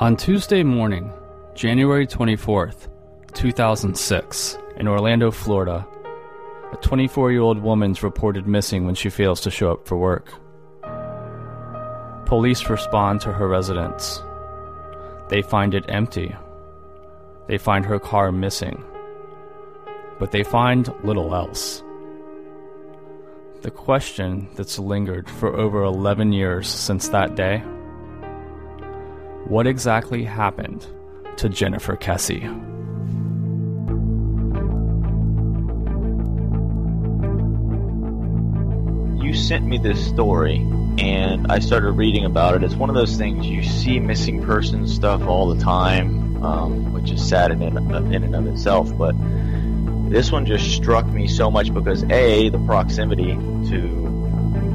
On Tuesday morning, January 24th, 2006, in Orlando, Florida, a 24 year old woman's reported missing when she fails to show up for work. Police respond to her residence. They find it empty. They find her car missing. But they find little else. The question that's lingered for over 11 years since that day what exactly happened to Jennifer Kesse? You sent me this story, and I started reading about it. It's one of those things you see missing person stuff all the time, um, which is sad in, in and of itself. But this one just struck me so much because a the proximity to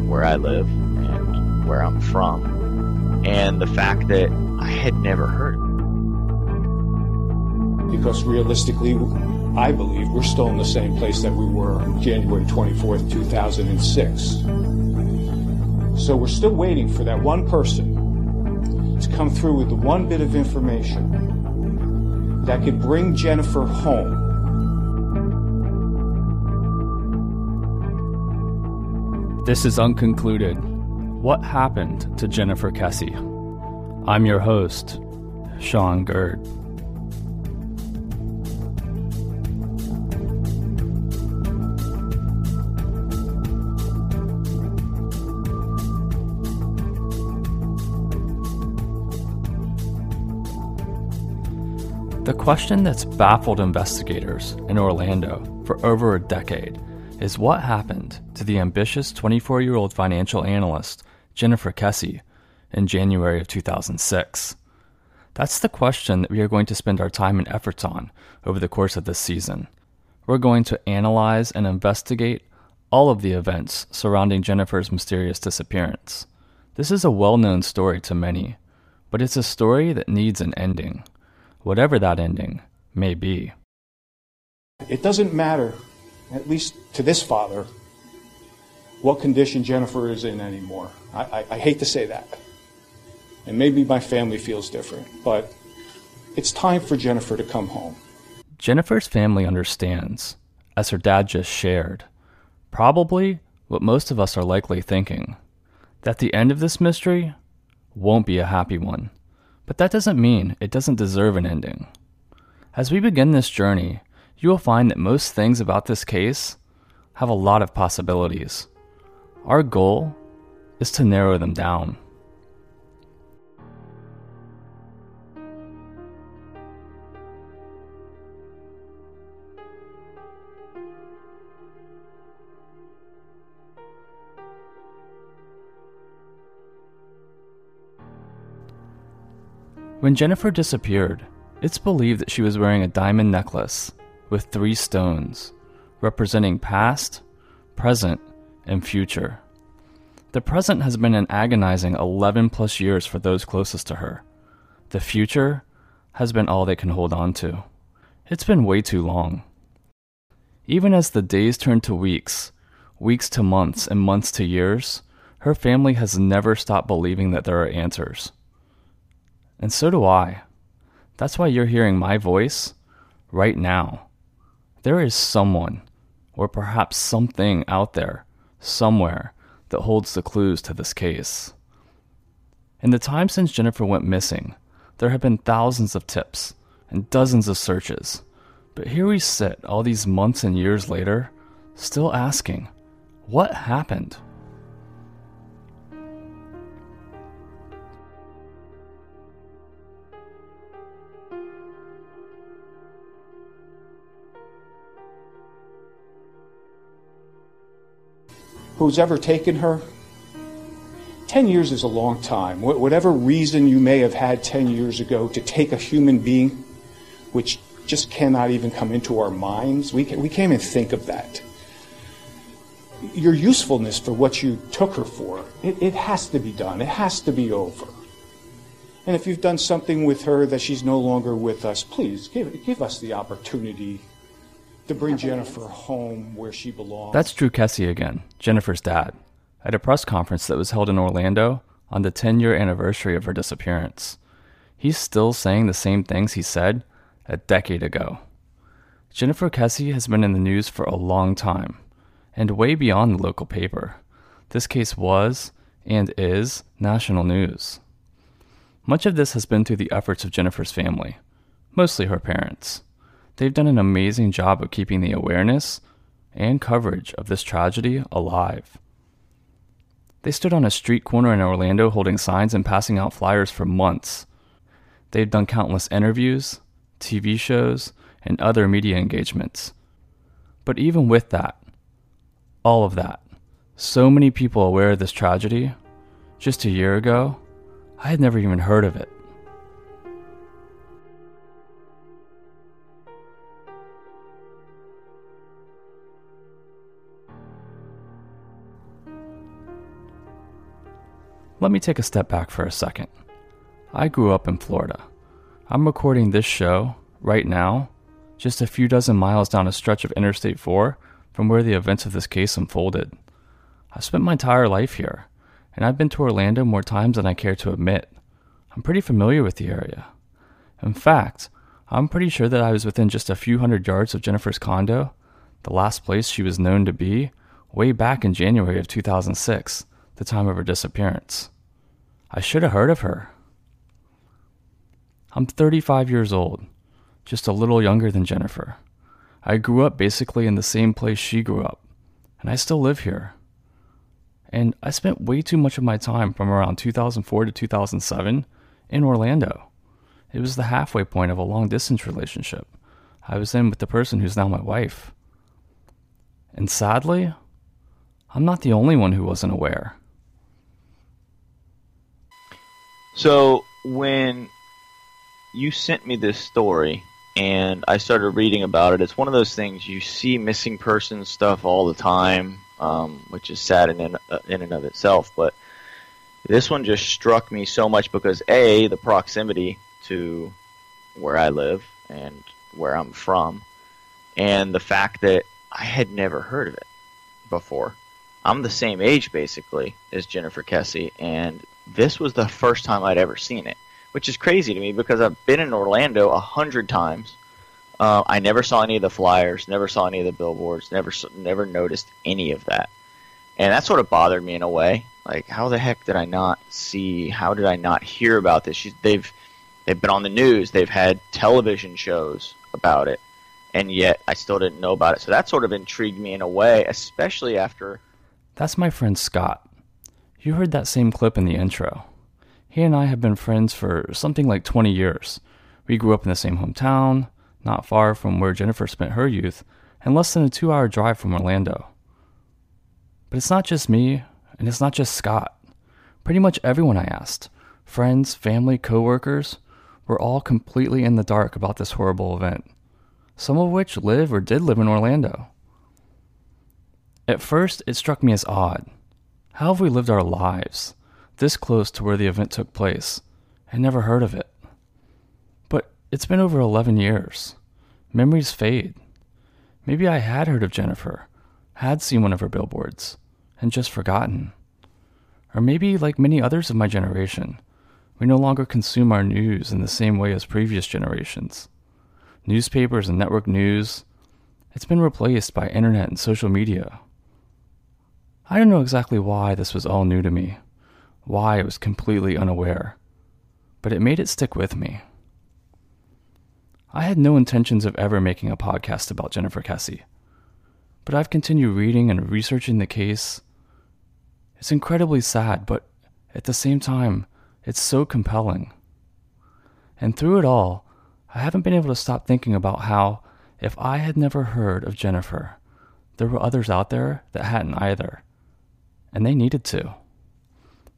where I live and where I'm from, and the fact that I had never heard. Because realistically, I believe we're still in the same place that we were on January 24th, 2006. So we're still waiting for that one person to come through with the one bit of information that could bring Jennifer home. This is Unconcluded. What happened to Jennifer Kesse? I'm your host, Sean Gerd. The question that's baffled investigators in Orlando for over a decade is what happened to the ambitious 24 year old financial analyst Jennifer Kesse in January of 2006? That's the question that we are going to spend our time and efforts on over the course of this season. We're going to analyze and investigate all of the events surrounding Jennifer's mysterious disappearance. This is a well known story to many, but it's a story that needs an ending whatever that ending may be. It doesn't matter, at least to this father, what condition Jennifer is in anymore. I, I, I hate to say that. And maybe my family feels different, but it's time for Jennifer to come home. Jennifer's family understands, as her dad just shared, probably what most of us are likely thinking that the end of this mystery won't be a happy one. But that doesn't mean it doesn't deserve an ending. As we begin this journey, you will find that most things about this case have a lot of possibilities. Our goal is to narrow them down. When Jennifer disappeared, it's believed that she was wearing a diamond necklace with three stones, representing past, present, and future. The present has been an agonizing 11 plus years for those closest to her. The future has been all they can hold on to. It's been way too long. Even as the days turn to weeks, weeks to months, and months to years, her family has never stopped believing that there are answers. And so do I. That's why you're hearing my voice right now. There is someone, or perhaps something out there, somewhere, that holds the clues to this case. In the time since Jennifer went missing, there have been thousands of tips and dozens of searches. But here we sit, all these months and years later, still asking, what happened? Who's ever taken her. 10 years is a long time. Whatever reason you may have had 10 years ago to take a human being, which just cannot even come into our minds, we, can, we can't even think of that. Your usefulness for what you took her for, it, it has to be done. It has to be over. And if you've done something with her that she's no longer with us, please give, give us the opportunity to bring Jennifer home where she belongs. That's Drew Kesse again, Jennifer's dad, at a press conference that was held in Orlando on the 10 year anniversary of her disappearance. he's still saying the same things he said a decade ago. Jennifer Kesse has been in the news for a long time, and way beyond the local paper. This case was, and is, national news. Much of this has been through the efforts of Jennifer's family, mostly her parents. They've done an amazing job of keeping the awareness and coverage of this tragedy alive. They stood on a street corner in Orlando holding signs and passing out flyers for months. They've done countless interviews, TV shows, and other media engagements. But even with that, all of that, so many people aware of this tragedy, just a year ago, I had never even heard of it. Let me take a step back for a second. I grew up in Florida. I'm recording this show right now, just a few dozen miles down a stretch of Interstate 4 from where the events of this case unfolded. I've spent my entire life here, and I've been to Orlando more times than I care to admit. I'm pretty familiar with the area. In fact, I'm pretty sure that I was within just a few hundred yards of Jennifer's condo, the last place she was known to be, way back in January of 2006, the time of her disappearance. I should have heard of her. I'm 35 years old, just a little younger than Jennifer. I grew up basically in the same place she grew up, and I still live here. And I spent way too much of my time from around 2004 to 2007 in Orlando. It was the halfway point of a long distance relationship I was in with the person who's now my wife. And sadly, I'm not the only one who wasn't aware. So when you sent me this story and I started reading about it, it's one of those things you see missing person stuff all the time, um, which is sad in, in, uh, and of itself. But this one just struck me so much because a the proximity to where I live and where I'm from, and the fact that I had never heard of it before. I'm the same age basically as Jennifer Kesse, and this was the first time I'd ever seen it, which is crazy to me because I've been in Orlando a hundred times. Uh, I never saw any of the flyers, never saw any of the billboards, never never noticed any of that, and that sort of bothered me in a way. Like, how the heck did I not see? How did I not hear about this? they've they've been on the news, they've had television shows about it, and yet I still didn't know about it. So that sort of intrigued me in a way, especially after. That's my friend Scott. You heard that same clip in the intro. He and I have been friends for something like 20 years. We grew up in the same hometown, not far from where Jennifer spent her youth, and less than a two hour drive from Orlando. But it's not just me, and it's not just Scott. Pretty much everyone I asked friends, family, coworkers were all completely in the dark about this horrible event, some of which live or did live in Orlando. At first, it struck me as odd how have we lived our lives this close to where the event took place and never heard of it? But it's been over 11 years. Memories fade. Maybe I had heard of Jennifer, had seen one of her billboards, and just forgotten. Or maybe, like many others of my generation, we no longer consume our news in the same way as previous generations. Newspapers and network news, it's been replaced by internet and social media. I don't know exactly why this was all new to me, why I was completely unaware, but it made it stick with me. I had no intentions of ever making a podcast about Jennifer Kesse, but I've continued reading and researching the case. It's incredibly sad, but at the same time, it's so compelling. And through it all, I haven't been able to stop thinking about how, if I had never heard of Jennifer, there were others out there that hadn't either and they needed to.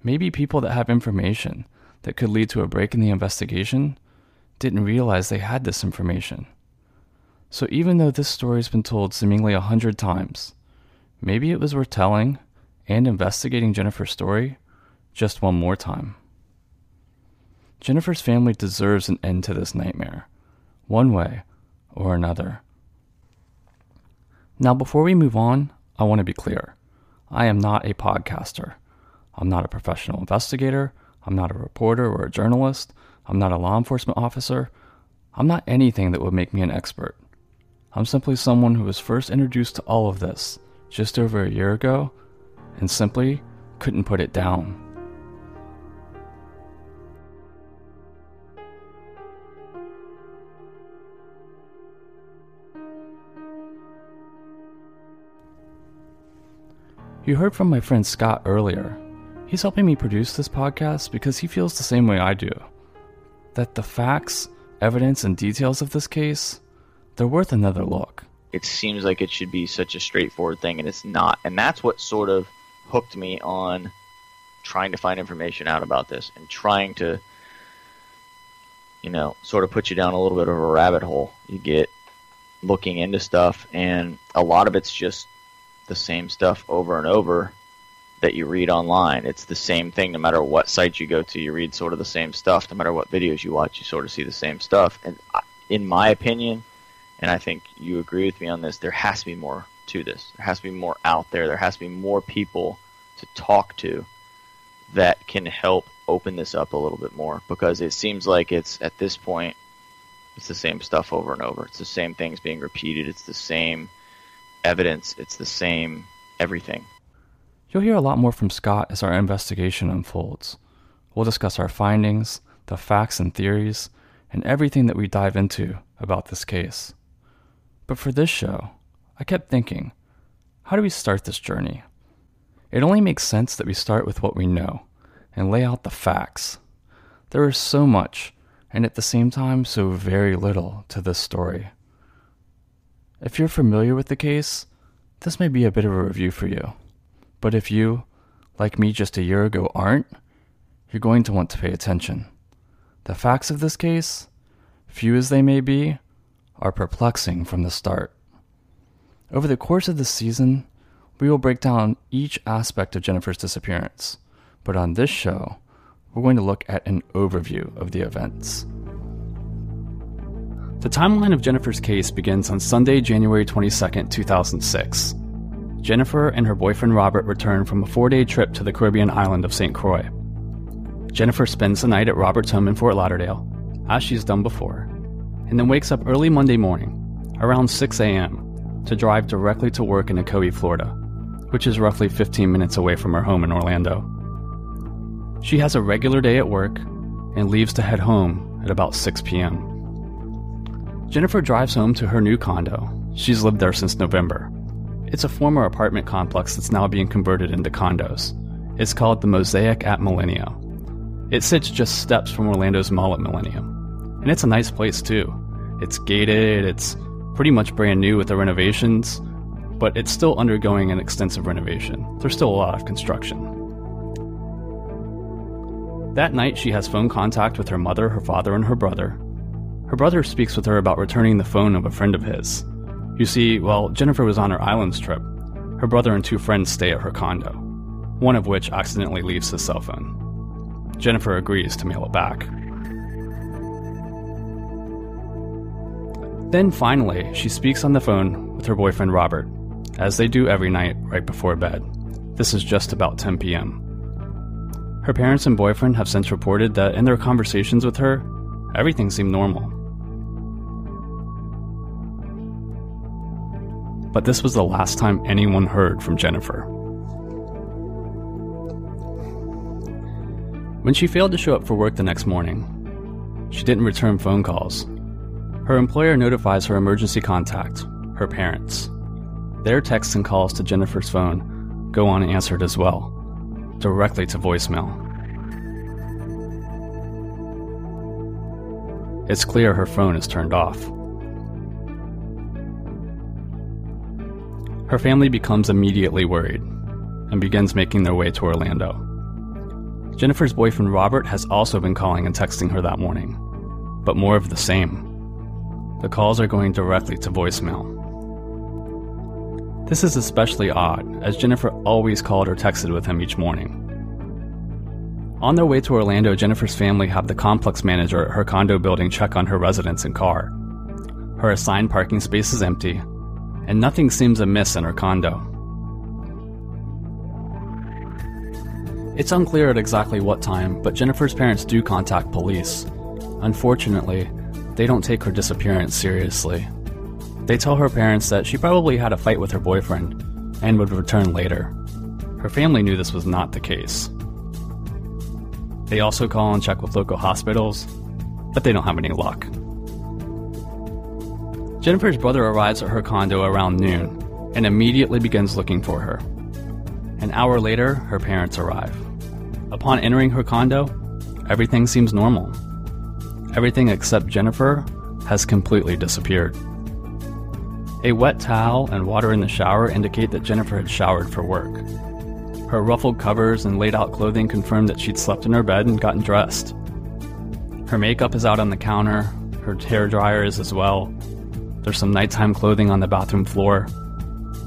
Maybe people that have information that could lead to a break in the investigation didn't realize they had this information. So even though this story has been told seemingly a hundred times, maybe it was worth telling and investigating Jennifer's story just one more time. Jennifer's family deserves an end to this nightmare, one way or another. Now, before we move on, I want to be clear. I am not a podcaster. I'm not a professional investigator. I'm not a reporter or a journalist. I'm not a law enforcement officer. I'm not anything that would make me an expert. I'm simply someone who was first introduced to all of this just over a year ago and simply couldn't put it down. You heard from my friend Scott earlier. He's helping me produce this podcast because he feels the same way I do. That the facts, evidence, and details of this case, they're worth another look. It seems like it should be such a straightforward thing, and it's not. And that's what sort of hooked me on trying to find information out about this and trying to, you know, sort of put you down a little bit of a rabbit hole. You get looking into stuff, and a lot of it's just the same stuff over and over that you read online. It's the same thing no matter what site you go to. You read sort of the same stuff. No matter what videos you watch, you sort of see the same stuff. And in my opinion, and I think you agree with me on this, there has to be more to this. There has to be more out there. There has to be more people to talk to that can help open this up a little bit more because it seems like it's at this point it's the same stuff over and over. It's the same things being repeated. It's the same evidence. It's the same everything. You'll hear a lot more from Scott as our investigation unfolds. We'll discuss our findings, the facts and theories, and everything that we dive into about this case. But for this show, I kept thinking, how do we start this journey? It only makes sense that we start with what we know and lay out the facts. There is so much, and at the same time, so very little to this story. If you're familiar with the case, this may be a bit of a review for you. But if you, like me just a year ago, aren't, you're going to want to pay attention. The facts of this case, few as they may be, are perplexing from the start. Over the course of this season, we will break down each aspect of Jennifer's disappearance, but on this show, we're going to look at an overview of the events. The timeline of Jennifer's case begins on Sunday, January 22, 2006. Jennifer and her boyfriend Robert return from a four day trip to the Caribbean island of St. Croix. Jennifer spends the night at Robert's home in Fort Lauderdale, as she's done before, and then wakes up early Monday morning, around 6 a.m., to drive directly to work in Ocoee, Florida, which is roughly 15 minutes away from her home in Orlando. She has a regular day at work and leaves to head home at about 6 p.m. Jennifer drives home to her new condo. She's lived there since November. It's a former apartment complex that's now being converted into condos. It's called the Mosaic at Millenia. It sits just steps from Orlando's Mall at Millenia. And it's a nice place too. It's gated, it's pretty much brand new with the renovations, but it's still undergoing an extensive renovation. There's still a lot of construction. That night, she has phone contact with her mother, her father, and her brother. Her brother speaks with her about returning the phone of a friend of his. You see, while Jennifer was on her islands trip, her brother and two friends stay at her condo, one of which accidentally leaves his cell phone. Jennifer agrees to mail it back. Then finally, she speaks on the phone with her boyfriend Robert, as they do every night right before bed. This is just about 10 p.m. Her parents and boyfriend have since reported that in their conversations with her, everything seemed normal. But this was the last time anyone heard from Jennifer. When she failed to show up for work the next morning, she didn't return phone calls. Her employer notifies her emergency contact, her parents. Their texts and calls to Jennifer's phone go unanswered as well, directly to voicemail. It's clear her phone is turned off. Her family becomes immediately worried and begins making their way to Orlando. Jennifer's boyfriend Robert has also been calling and texting her that morning, but more of the same. The calls are going directly to voicemail. This is especially odd, as Jennifer always called or texted with him each morning. On their way to Orlando, Jennifer's family have the complex manager at her condo building check on her residence and car. Her assigned parking space is empty, and nothing seems amiss in her condo. It's unclear at exactly what time, but Jennifer's parents do contact police, Unfortunately, they don't take her disappearance seriously. They tell her parents that she probably had a fight with her boyfriend and would return later. Her family knew this was not the case. They also call and check with local hospitals, but they don't have any luck. Jennifer's brother arrives at her condo around noon and immediately begins looking for her. An hour later, her parents arrive. Upon entering her condo, everything seems normal. Everything except Jennifer has completely disappeared. A wet towel and water in the shower indicate that Jennifer had showered for work. Her ruffled covers and laid out clothing confirm that she'd slept in her bed and gotten dressed. Her makeup is out on the counter, her hair dryer is as well, there's some nighttime clothing on the bathroom floor.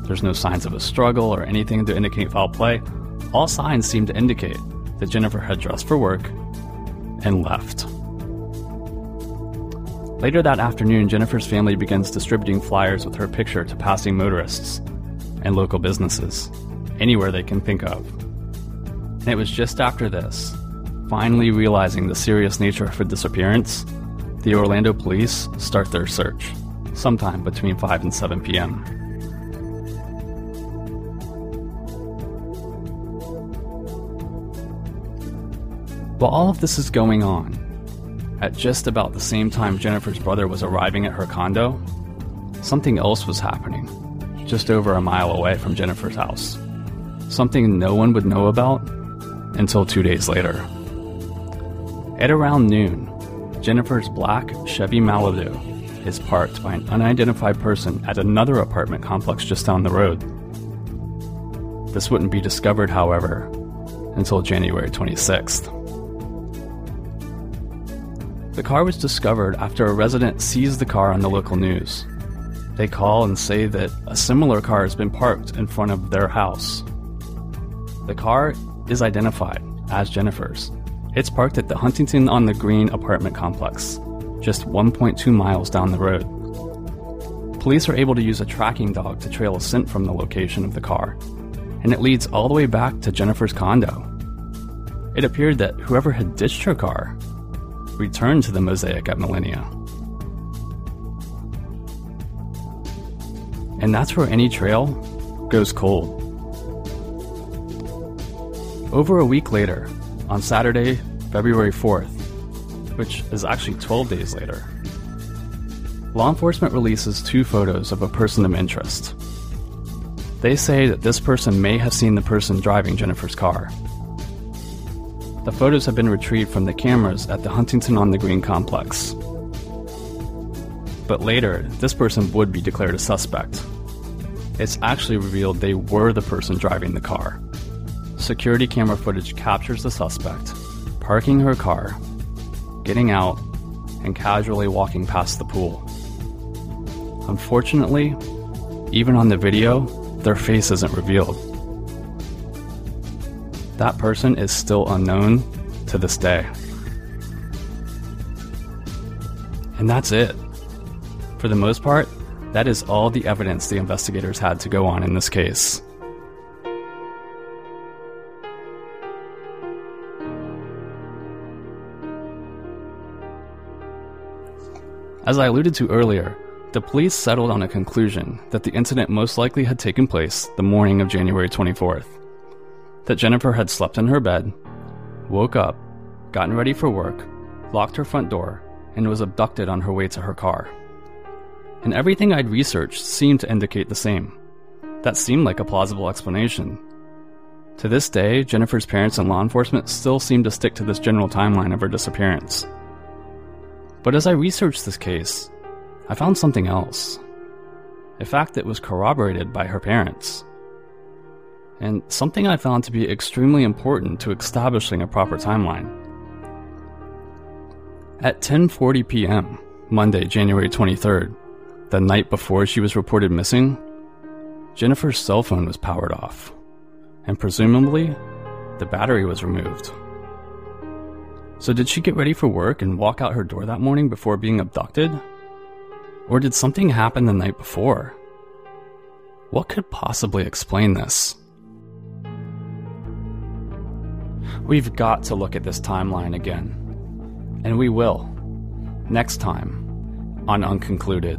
There's no signs of a struggle or anything to indicate foul play. All signs seem to indicate that Jennifer had dressed for work and left. Later that afternoon, Jennifer's family begins distributing flyers with her picture to passing motorists and local businesses, anywhere they can think of. And it was just after this, finally realizing the serious nature of her disappearance, the Orlando police start their search sometime between 5 and 7 p.m. While all of this is going on, at just about the same time Jennifer's brother was arriving at her condo, something else was happening just over a mile away from Jennifer's house. Something no one would know about until two days later. At around noon, Jennifer's black Chevy Malibu is parked by an unidentified person at another apartment complex just down the road. This wouldn't be discovered, however, until January 26th. The car was discovered after a resident sees the car on the local news. They call and say that a similar car has been parked in front of their house. The car is identified as Jennifer's. It's parked at the Huntington on the Green apartment complex just 1.2 miles down the road. Police are able to use a tracking dog to trail a scent from the location of the car, and it leads all the way back to Jennifer's condo. It appeared that whoever had ditched her car returned to the mosaic at Millenia. And that's where any trail goes cold. Over a week later, on Saturday, February 4th, which is actually 12 days later. Law enforcement releases two photos of a person of interest. They say that this person may have seen the person driving Jennifer's car. The photos have been retrieved from the cameras at the Huntington on the Green complex. But later, this person would be declared a suspect. It's actually revealed they were the person driving the car. Security camera footage captures the suspect parking her car getting out, and casually walking past the pool. Unfortunately, even on the video, their face isn't revealed. That person is still unknown to this day. And that's it. For the most part, that is all the evidence the investigators had to go on in this case. As I alluded to earlier, the police settled on a conclusion that the incident most likely had taken place the morning of January 24th. That Jennifer had slept in her bed, woke up, gotten ready for work, locked her front door, and was abducted on her way to her car. And everything I'd researched seemed to indicate the same. That seemed like a plausible explanation. To this day, Jennifer's parents and law enforcement still seem to stick to this general timeline of her disappearance. But as I researched this case, I found something else. A fact that was corroborated by her parents. And something I found to be extremely important to establishing a proper timeline. At 10:40 p.m., Monday, January 23rd, the night before she was reported missing, Jennifer's cell phone was powered off, and presumably, the battery was removed. So, did she get ready for work and walk out her door that morning before being abducted? Or did something happen the night before? What could possibly explain this? We've got to look at this timeline again. And we will. next time on Unconcluded.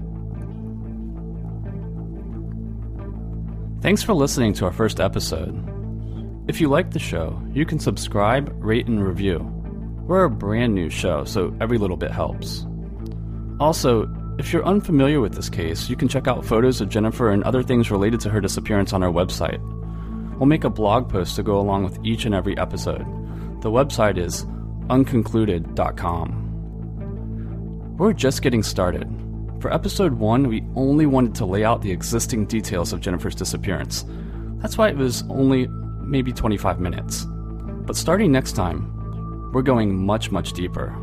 Thanks for listening to our first episode. If you like the show, you can subscribe, rate, and review. We're a brand new show, so every little bit helps. Also, if you're unfamiliar with this case, you can check out photos of Jennifer and other things related to her disappearance on our website. We'll make a blog post to go along with each and every episode. The website is unconcluded.com. We're just getting started. For episode 1, we only wanted to lay out the existing details of Jennifer's disappearance. That's why it was only maybe 25 minutes. But starting next time, we're going much, much deeper.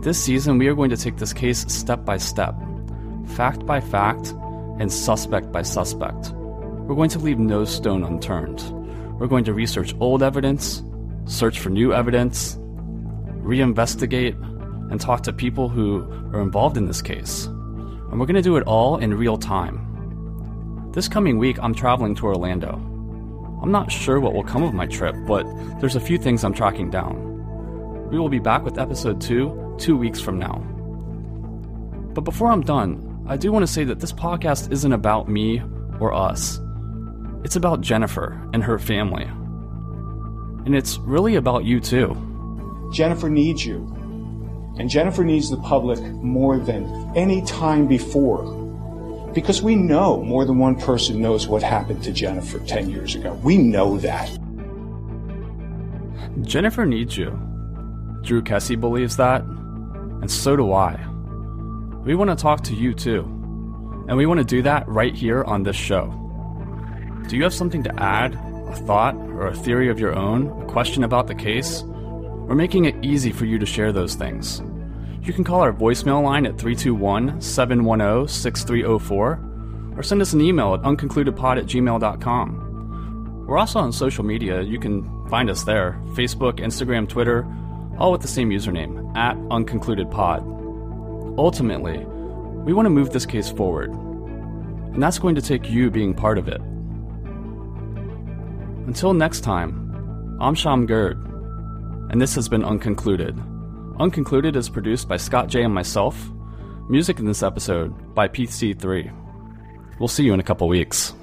This season, we are going to take this case step by step, fact by fact, and suspect by suspect. We're going to leave no stone unturned. We're going to research old evidence, search for new evidence, reinvestigate, and talk to people who are involved in this case and we're going to do it all in real time. This coming week, I'm traveling to Orlando. I'm not sure what will come of my trip, but there's a few things I'm tracking down. We will be back with episode 2 two weeks from now. But before I'm done, I do want to say that this podcast isn't about me or us. It's about Jennifer and her family. And it's really about you too. Jennifer needs you. And Jennifer needs the public more than any time before. Because we know more than one person knows what happened to Jennifer 10 years ago. We know that. Jennifer needs you. Drew Kesse believes that, and so do I. We want to talk to you too, and we want to do that right here on this show. Do you have something to add, a thought, or a theory of your own, a question about the case? We're making it easy for you to share those things. You can call our voicemail line at 321 710 6304 or send us an email at unconcludedpod at gmail.com. We're also on social media. You can find us there Facebook, Instagram, Twitter, all with the same username, at unconcludedpod. Ultimately, we want to move this case forward, and that's going to take you being part of it. Until next time, I'm Sean Gerd, and this has been Unconcluded. Unconcluded is produced by Scott J and myself. Music in this episode by PC3. We'll see you in a couple weeks.